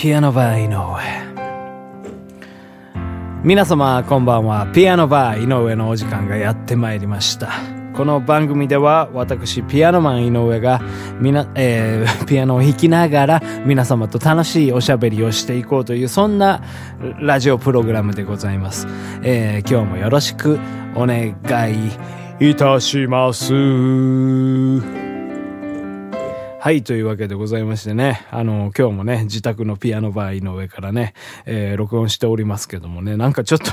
ピアノバー井上。皆様こんばんは。ピアノバー井上のお時間がやってまいりました。この番組では私ピアノマン井上がみな、えー、ピアノを弾きながら皆様と楽しいおしゃべりをしていこうというそんなラジオプログラムでございます、えー、今日もよろしくお願いいたします。はい、というわけでございましてね、あの、今日もね、自宅のピアノバーの上からね、えー、録音しておりますけどもね、なんかちょっと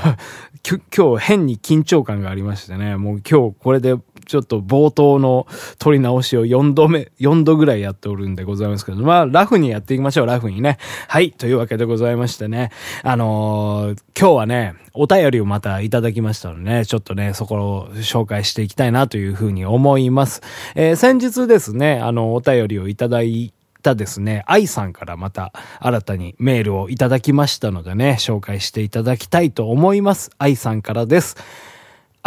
今日変に緊張感がありましてね、もう今日これでちょっと冒頭の撮り直しを4度目、4度ぐらいやっておるんでございますけど、まあ、ラフにやっていきましょう、ラフにね。はい、というわけでございましてね、あのー、今日はね、お便りをまたいただきましたのでね、ちょっとね、そこを紹介していきたいなというふうに思います。えー、先日ですね、あの、お便りをいただいたですね、愛さんからまた新たにメールをいただきましたのでね、紹介していただきたいと思います。愛さんからです。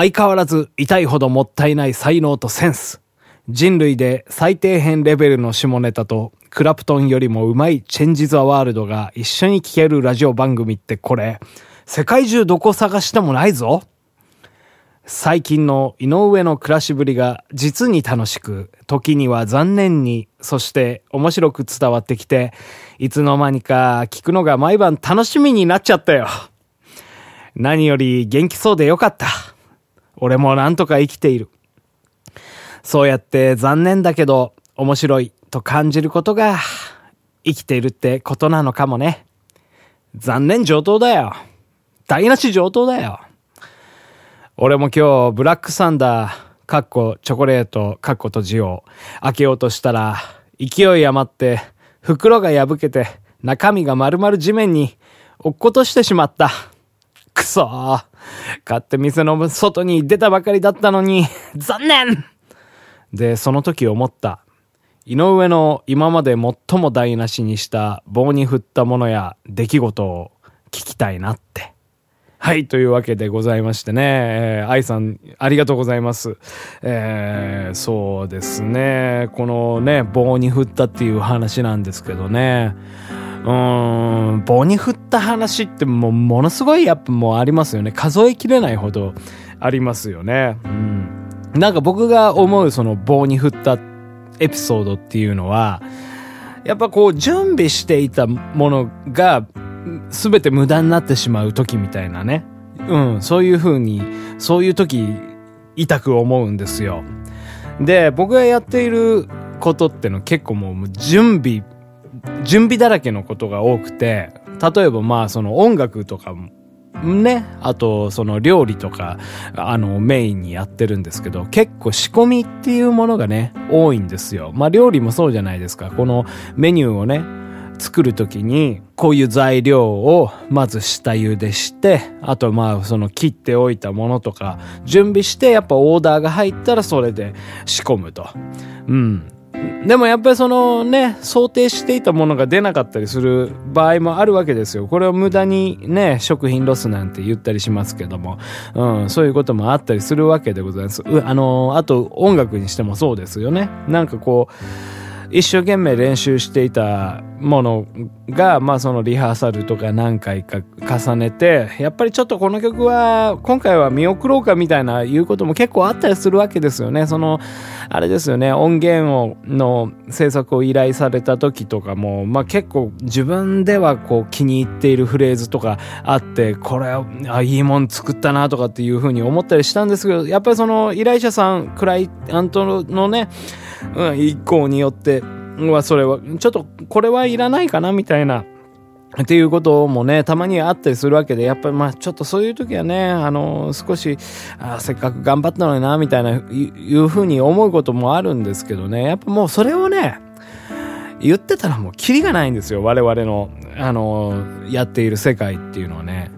相変わらず痛いほどもったいない才能とセンス。人類で最底辺レベルの下ネタとクラプトンよりもうまいチェンジザワールドが一緒に聴けるラジオ番組ってこれ、世界中どこ探してもないぞ。最近の井上の暮らしぶりが実に楽しく、時には残念に、そして面白く伝わってきて、いつの間にか聞くのが毎晩楽しみになっちゃったよ。何より元気そうでよかった。俺もなんとか生きている。そうやって残念だけど面白いと感じることが生きているってことなのかもね。残念上等だよ。台無し上等だよ。俺も今日ブラックサンダー、かっこチョコレート、かっこ閉じを開けようとしたら勢い余って袋が破けて中身が丸々地面に落っことしてしまった。くそー。買って店の外に出たばかりだったのに、残念で、その時思った。井上の今まで最も台無しにした棒に振ったものや出来事を聞きたいなって。はい、というわけでございましてね、えー、愛さん、ありがとうございます。えー、そうですね、このね、棒に振ったっていう話なんですけどね、ーん、棒に振った話ってもうものすごいやっぱもうありますよね。数えきれないほどありますよね。うん。なんか僕が思うその棒に振ったエピソードっていうのは、やっぱこう準備していたものが全て無駄になってしまう時みたいなね。うん、そういう風に、そういう時痛く思うんですよ。で、僕がやっていることっての結構もう準備準備だらけのことが多くて、例えばまあその音楽とかも、ね、あとその料理とか、あのメインにやってるんですけど、結構仕込みっていうものがね、多いんですよ。まあ料理もそうじゃないですか。このメニューをね、作るときに、こういう材料をまず下茹でして、あとまあその切っておいたものとか、準備してやっぱオーダーが入ったらそれで仕込むと。うん。でもやっぱりそのね、想定していたものが出なかったりする場合もあるわけですよ。これを無駄にね、食品ロスなんて言ったりしますけども、うん、そういうこともあったりするわけでございます。あの、あと音楽にしてもそうですよね。なんかこう、一生懸命練習していたものが、まあそのリハーサルとか何回か重ねて、やっぱりちょっとこの曲は今回は見送ろうかみたいないうことも結構あったりするわけですよね。その、あれですよね、音源を、の制作を依頼された時とかも、まあ結構自分ではこう気に入っているフレーズとかあって、これ、あ、いいもん作ったなとかっていうふうに思ったりしたんですけど、やっぱりその依頼者さん、クライアントのね、うん、一行によってはそれはちょっとこれはいらないかなみたいなっていうこともね、たまにあったりするわけで、やっぱりまあちょっとそういう時はね、あの、少し、あせっかく頑張ったのにな、みたいな、いうふうに思うこともあるんですけどね、やっぱもうそれをね、言ってたらもうキリがないんですよ、我々の、あの、やっている世界っていうのはね。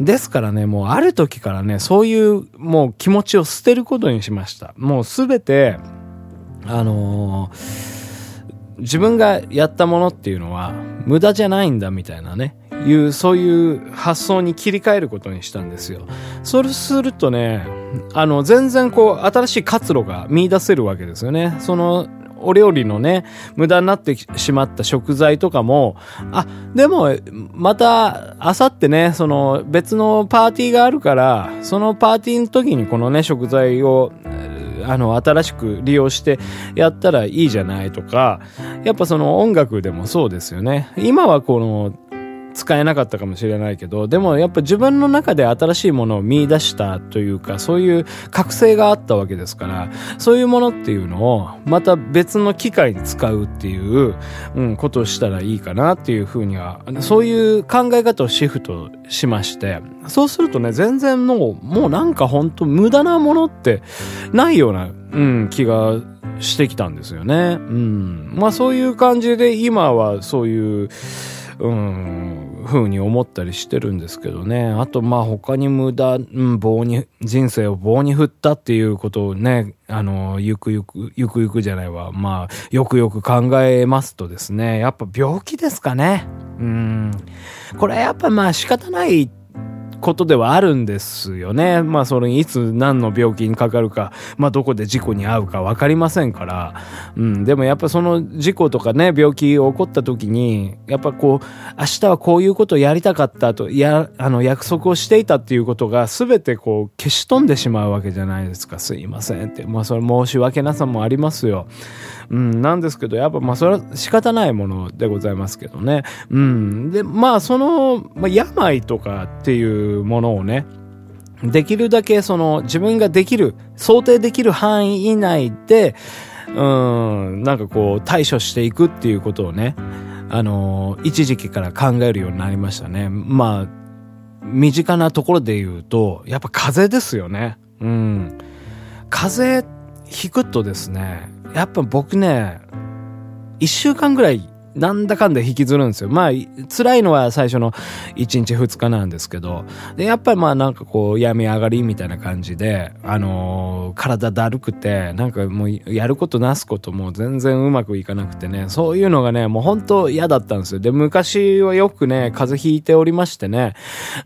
ですからね、もうある時からね、そういうもう気持ちを捨てることにしました。もうすべて、あのー自分がやったものっていうのは無駄じゃないんだみたいなね、いう、そういう発想に切り替えることにしたんですよ。そうするとね、あの、全然こう、新しい活路が見出せるわけですよね。その、お料理のね、無駄になってしまった食材とかも、あ、でも、また、あさってね、その別のパーティーがあるから、そのパーティーの時にこのね、食材を、あの、新しく利用してやったらいいじゃないとか、やっぱその音楽でもそうですよね。今はこの、使えなかったかもしれないけど、でもやっぱ自分の中で新しいものを見出したというか、そういう覚醒があったわけですから、そういうものっていうのをまた別の機会に使うっていう、うん、ことをしたらいいかなっていうふうには、そういう考え方をシフトしまして、そうするとね、全然もう、もうなんかほんと無駄なものってないような、うん、気がしてきたんですよね。うん。まあそういう感じで今はそういう、うん、ふうに思ったりしてるんですけどね。あと、まあ他に無駄、うん、棒に、人生を棒に振ったっていうことをね、あの、ゆくゆく、ゆくゆくじゃないわ。まあ、よくよく考えますとですね、やっぱ病気ですかね。うん。これやっぱまあ仕方ないことではあるんですよね。まあそれにいつ何の病気にかかるか、まあどこで事故に遭うかわかりませんから。うん。でもやっぱその事故とかね、病気起こった時に、やっぱこう、明日はこういうことをやりたかったと、や、あの約束をしていたっていうことが全てこう消し飛んでしまうわけじゃないですか。すいませんって。まあそれ申し訳なさもありますよ。うん、なんですけど、やっぱまあそれは仕方ないものでございますけどね。うん。で、まあその、まあ病とかっていうものをね、できるだけその自分ができる、想定できる範囲以内で、うん、なんかこう対処していくっていうことをね、あの一時期から考えるようになりましたね。まあ、身近なところで言うと、やっぱ風邪ですよね。うん。風邪ひくとですね、やっぱ僕ね、一週間ぐらいなんだかんだ引きずるんですよ。まあ、辛いのは最初の1日2日なんですけど、で、やっぱりまあなんかこう、病み上がりみたいな感じで、あのー、体だるくて、なんかもうやることなすことも全然うまくいかなくてね、そういうのがね、もう本当嫌だったんですよ。で、昔はよくね、風邪ひいておりましてね、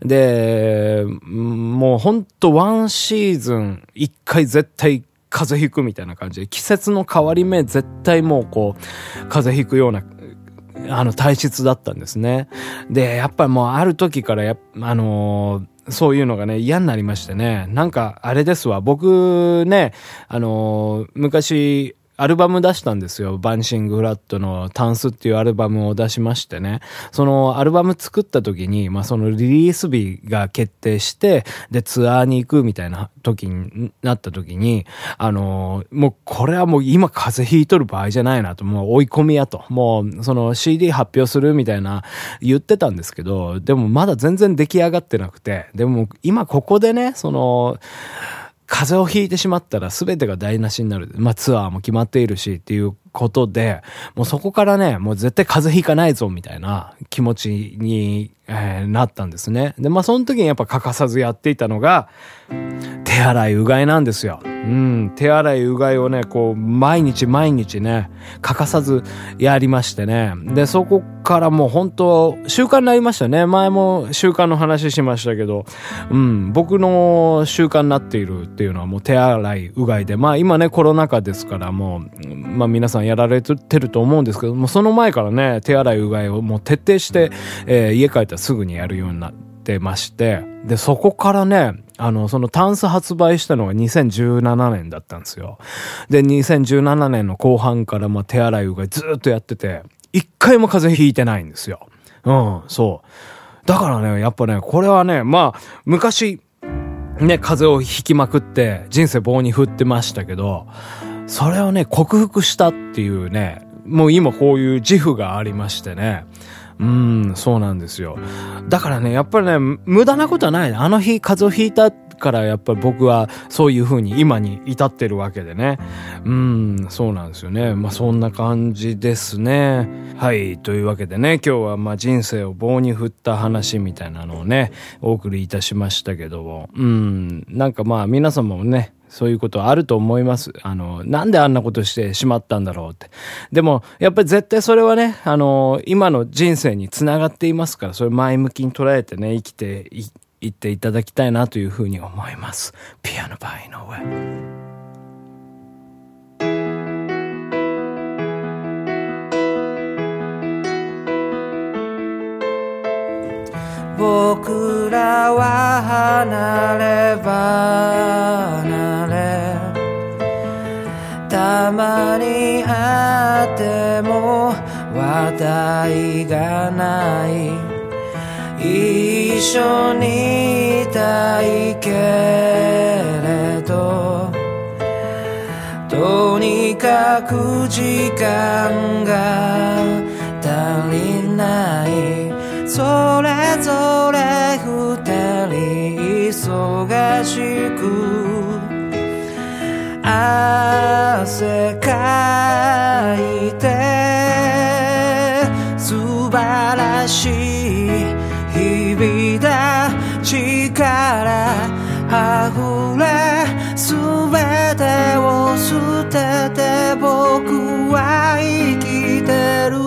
で、もう本当ワンシーズン1回絶対風邪ひくみたいな感じで、季節の変わり目絶対もうこう、風邪ひくような、あの体質だったんですね。で、やっぱりもうある時からや、あのー、そういうのがね、嫌になりましてね。なんか、あれですわ。僕ね、あのー、昔、アルバム出したんですよ。バンシングフラットのタンスっていうアルバムを出しましてね。そのアルバム作った時に、まあそのリリース日が決定して、でツアーに行くみたいな時になった時に、あのー、もうこれはもう今風邪ひいとる場合じゃないなと、もう追い込みやと。もうその CD 発表するみたいな言ってたんですけど、でもまだ全然出来上がってなくて、でも今ここでね、その、風邪をひいてしまったら全てが台無しになる。まあツアーも決まっているしっていうことで、もうそこからね、もう絶対風邪ひかないぞみたいな気持ちに、えー、なったんですね。で、まあその時にやっぱ欠かさずやっていたのが、手洗いうがいなんですよ。うん、手洗いうがいをね、こう、毎日毎日ね、欠かさずやりましてね。で、そこからもう本当習慣になりましたね。前も習慣の話しましたけど、うん、僕の習慣になっているっていうのはもう手洗いうがいで、まあ今ね、コロナ禍ですからもう、まあ皆さんやられてると思うんですけども、その前からね、手洗いうがいをもう徹底して、えー、家帰ったらすぐにやるようになってまして、で、そこからね、あの、そのタンス発売したのが2017年だったんですよ。で、2017年の後半からまあ手洗いうがいずっとやってて、一回も風邪ひいてないんですよ。うん、そう。だからね、やっぱね、これはね、まあ、昔、ね、風邪をひきまくって人生棒に振ってましたけど、それをね、克服したっていうね、もう今こういう自負がありましてね。うん、そうなんですよ。だからね、やっぱりね、無駄なことはない。あの日風邪をひいたからやっぱり僕はそういう風に今に至ってるわけでね。うん、そうなんですよね。まあそんな感じですね。はい。というわけでね、今日はまあ人生を棒に振った話みたいなのをね、お送りいたしましたけども。うん、なんかまあ皆様もね、そういうことはあると思います。あの、なんであんなことしてしまったんだろうって。でも、やっぱり絶対それはね、あの、今の人生につながっていますから、それ前向きに捉えてね、生きてい、いっていただきたいなというふうに思います。ピアノバイの上。僕らは離ればても話題がない一緒にいたいけれどとにかく時間が足りない。それぞれ二人忙しく汗かいらしい日々だ力溢れ全てを捨てて僕は生きてる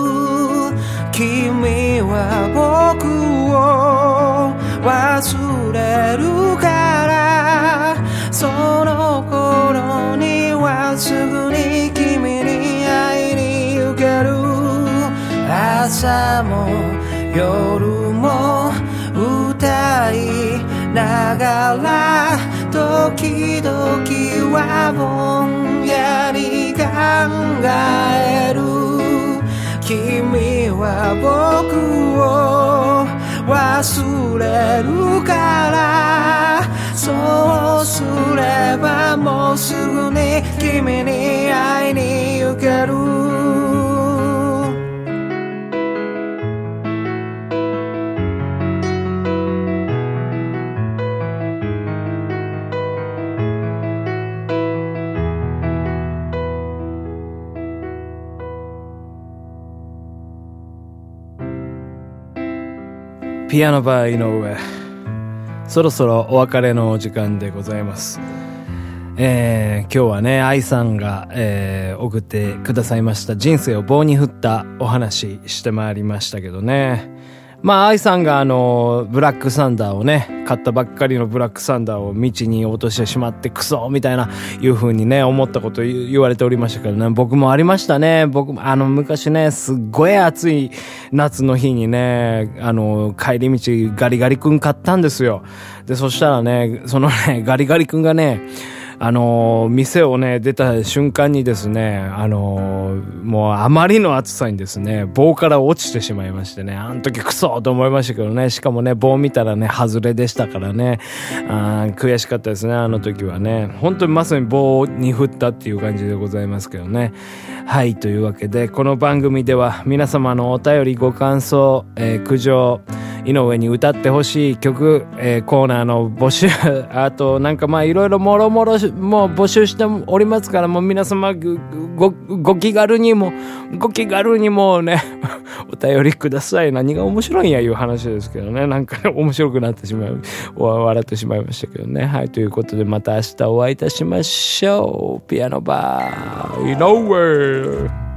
君は僕を忘れるからその頃にはすぐに君に会いに行ける朝も夜も歌いながら時々はぼんやり考える。君は僕を忘れるからそうすればもうすぐに君に会いに行ける。ピアノバー井上。そろそろお別れのお時間でございます。えー、今日はね、愛さんが、えー、送ってくださいました人生を棒に振ったお話してまいりましたけどね。まあ、愛さんがあの、ブラックサンダーをね、買ったばっかりのブラックサンダーを道に落としてしまってクソみたいな、いう風にね、思ったこと言われておりましたけどね、僕もありましたね。僕も、あの、昔ね、すっごい暑い夏の日にね、あの、帰り道ガリガリ君買ったんですよ。で、そしたらね、そのね、ガリガリ君がね、あの、店をね、出た瞬間にですね、あの、もうあまりの暑さにですね、棒から落ちてしまいましてね、あの時クソと思いましたけどね、しかもね、棒見たらね、外れでしたからね、あ悔しかったですね、あの時はね。本当にまさに棒に振ったっていう感じでございますけどね。はい、というわけで、この番組では皆様のお便りご感想、えー、苦情、井上に歌ってほしい曲、えー、コーナーの募集、あとなんかまあいろいろもろもろもう募集しておりますから、もう皆様ご、ご気軽にも、ご気軽にもね、お便りください。何が面白いんやいう話ですけどね。なんか、面白くなってしまう、笑ってしまいましたけどね。はい、ということでまた明日お会いいたしましょう。ピアノバー、井上。